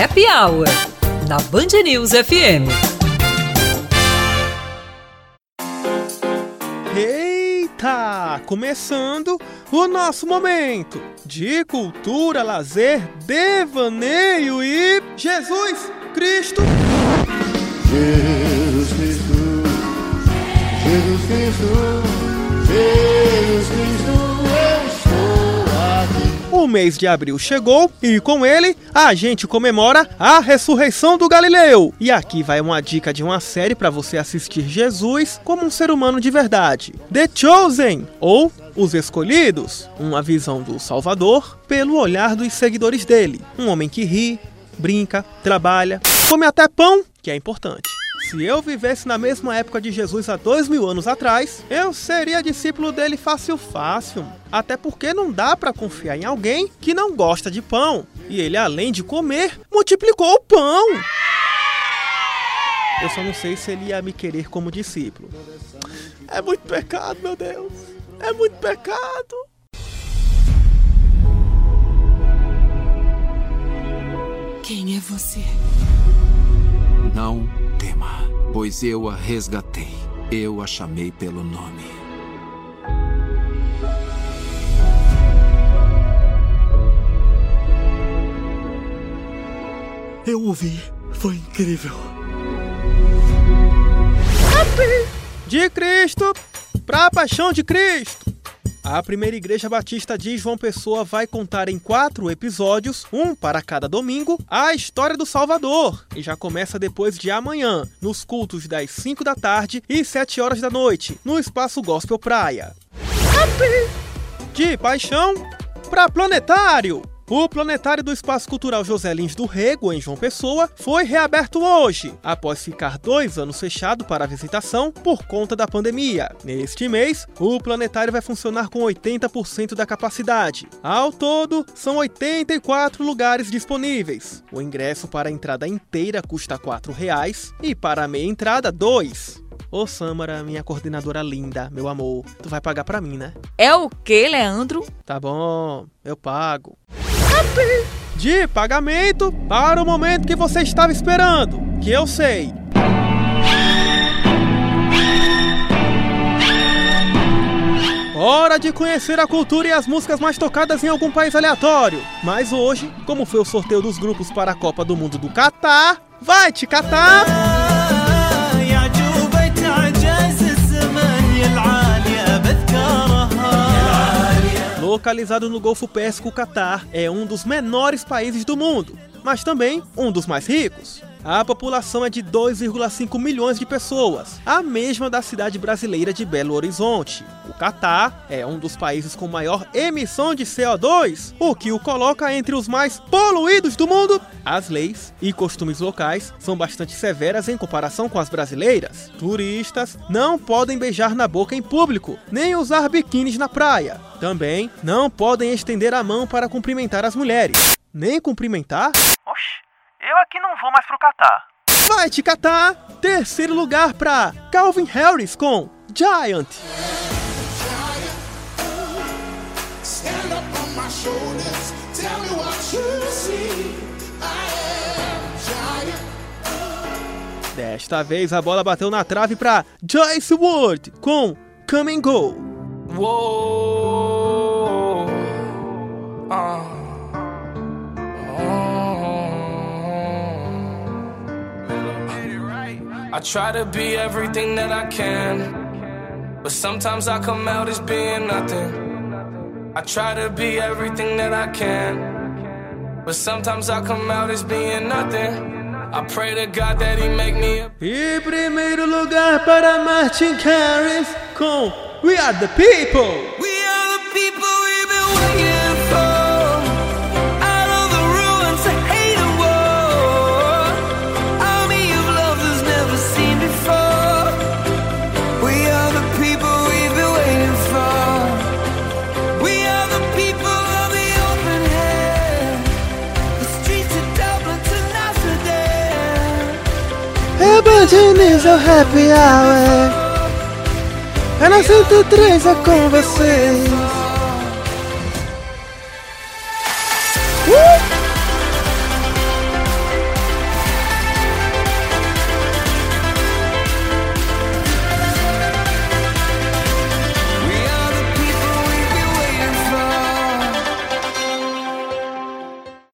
Happy Hour na Band News FM. Eita! Começando o nosso momento de cultura, lazer, devaneio e Jesus Cristo. Jesus Cristo, Jesus Cristo, O mês de abril chegou e com ele a gente comemora a ressurreição do Galileu. E aqui vai uma dica de uma série para você assistir Jesus como um ser humano de verdade. The Chosen ou Os Escolhidos, uma visão do Salvador pelo olhar dos seguidores dele. Um homem que ri, brinca, trabalha, come até pão, que é importante. Se eu vivesse na mesma época de Jesus há dois mil anos atrás, eu seria discípulo dele fácil fácil. Até porque não dá para confiar em alguém que não gosta de pão. E ele, além de comer, multiplicou o pão. Eu só não sei se ele ia me querer como discípulo. É muito pecado, meu Deus. É muito pecado. Quem é você? Não pois eu a resgatei. Eu a chamei pelo nome. Eu ouvi, foi incrível. De Cristo para a paixão de Cristo. A primeira igreja batista de João Pessoa vai contar em quatro episódios, um para cada domingo, a história do Salvador. E já começa depois de amanhã, nos cultos das 5 da tarde e 7 horas da noite, no Espaço Gospel Praia. De paixão para planetário. O Planetário do Espaço Cultural José Lins do Rego, em João Pessoa, foi reaberto hoje, após ficar dois anos fechado para visitação por conta da pandemia. Neste mês, o planetário vai funcionar com 80% da capacidade. Ao todo, são 84 lugares disponíveis. O ingresso para a entrada inteira custa R$ 4,00 e para a meia entrada, R$ 2,00. Ô Samara, minha coordenadora linda, meu amor, tu vai pagar pra mim, né? É o que, Leandro? Tá bom, eu pago. De pagamento para o momento que você estava esperando, que eu sei. Hora de conhecer a cultura e as músicas mais tocadas em algum país aleatório. Mas hoje, como foi o sorteio dos grupos para a Copa do Mundo do Catar, vai te catar! Localizado no Golfo Pérsico, o Catar é um dos menores países do mundo, mas também um dos mais ricos. A população é de 2,5 milhões de pessoas, a mesma da cidade brasileira de Belo Horizonte. O Catar é um dos países com maior emissão de CO2, o que o coloca entre os mais poluídos do mundo. As leis e costumes locais são bastante severas em comparação com as brasileiras. Turistas não podem beijar na boca em público, nem usar biquínis na praia. Também não podem estender a mão para cumprimentar as mulheres. Nem cumprimentar? Oxi, eu aqui não vou mais pro Catar. Vai te catar! Terceiro lugar pra Calvin Harris com Giant. Stand up on my shoulders, tell me what you see. I am giant. Desta vez a bola bateu na trave pra Joyce Wood com Come and Go. Whoa. I try to be everything that I can, but sometimes I come out as being nothing. I try to be everything that I can, but sometimes I come out as being nothing. I pray to God that He make me a E primeiro lugar para Martin Harris com We Are the People. News, é o Happy Hour. É na 103 é com vocês.